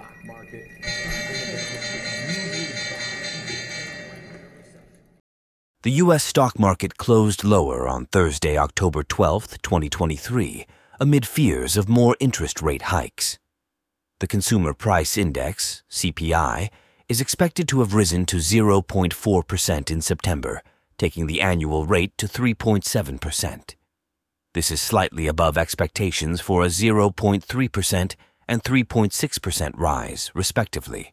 stock market. The U.S. stock market closed lower on Thursday, October 12, 2023, amid fears of more interest rate hikes. The Consumer Price Index, CPI, is expected to have risen to 0.4% in September, taking the annual rate to 3.7%. This is slightly above expectations for a 0.3% and 3.6% rise, respectively.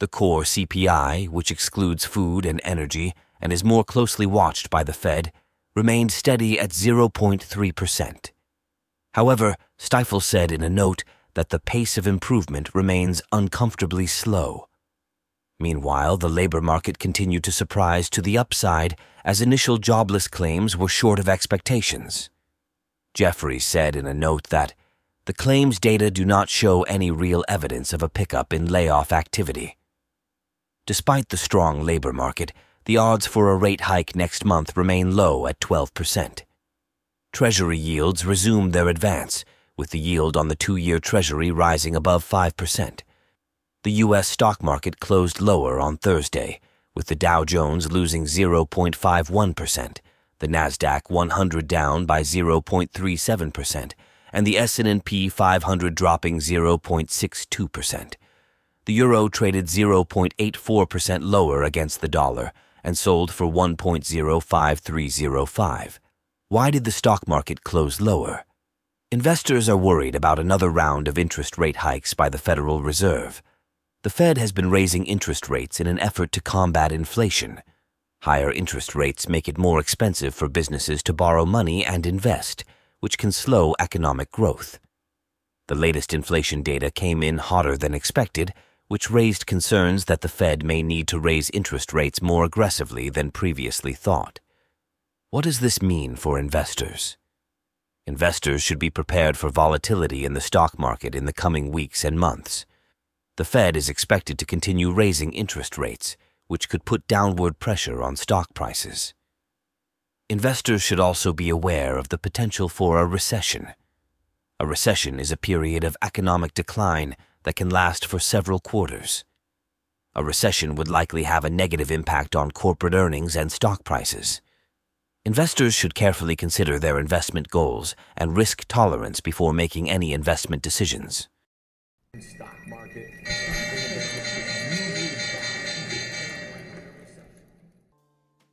The core CPI, which excludes food and energy and is more closely watched by the Fed, remained steady at 0.3%. However, Stifel said in a note that the pace of improvement remains uncomfortably slow. Meanwhile, the labor market continued to surprise to the upside as initial jobless claims were short of expectations. Jefferies said in a note that the claims data do not show any real evidence of a pickup in layoff activity. Despite the strong labor market, the odds for a rate hike next month remain low at 12%. Treasury yields resumed their advance, with the yield on the two year Treasury rising above 5%. The U.S. stock market closed lower on Thursday, with the Dow Jones losing 0.51%, the Nasdaq 100 down by 0.37%, and the S&P 500 dropping 0.62%. The euro traded 0.84% lower against the dollar and sold for 1.05305. Why did the stock market close lower? Investors are worried about another round of interest rate hikes by the Federal Reserve. The Fed has been raising interest rates in an effort to combat inflation. Higher interest rates make it more expensive for businesses to borrow money and invest, which can slow economic growth. The latest inflation data came in hotter than expected, which raised concerns that the Fed may need to raise interest rates more aggressively than previously thought. What does this mean for investors? Investors should be prepared for volatility in the stock market in the coming weeks and months. The Fed is expected to continue raising interest rates, which could put downward pressure on stock prices. Investors should also be aware of the potential for a recession. A recession is a period of economic decline that can last for several quarters. A recession would likely have a negative impact on corporate earnings and stock prices. Investors should carefully consider their investment goals and risk tolerance before making any investment decisions. Stock market.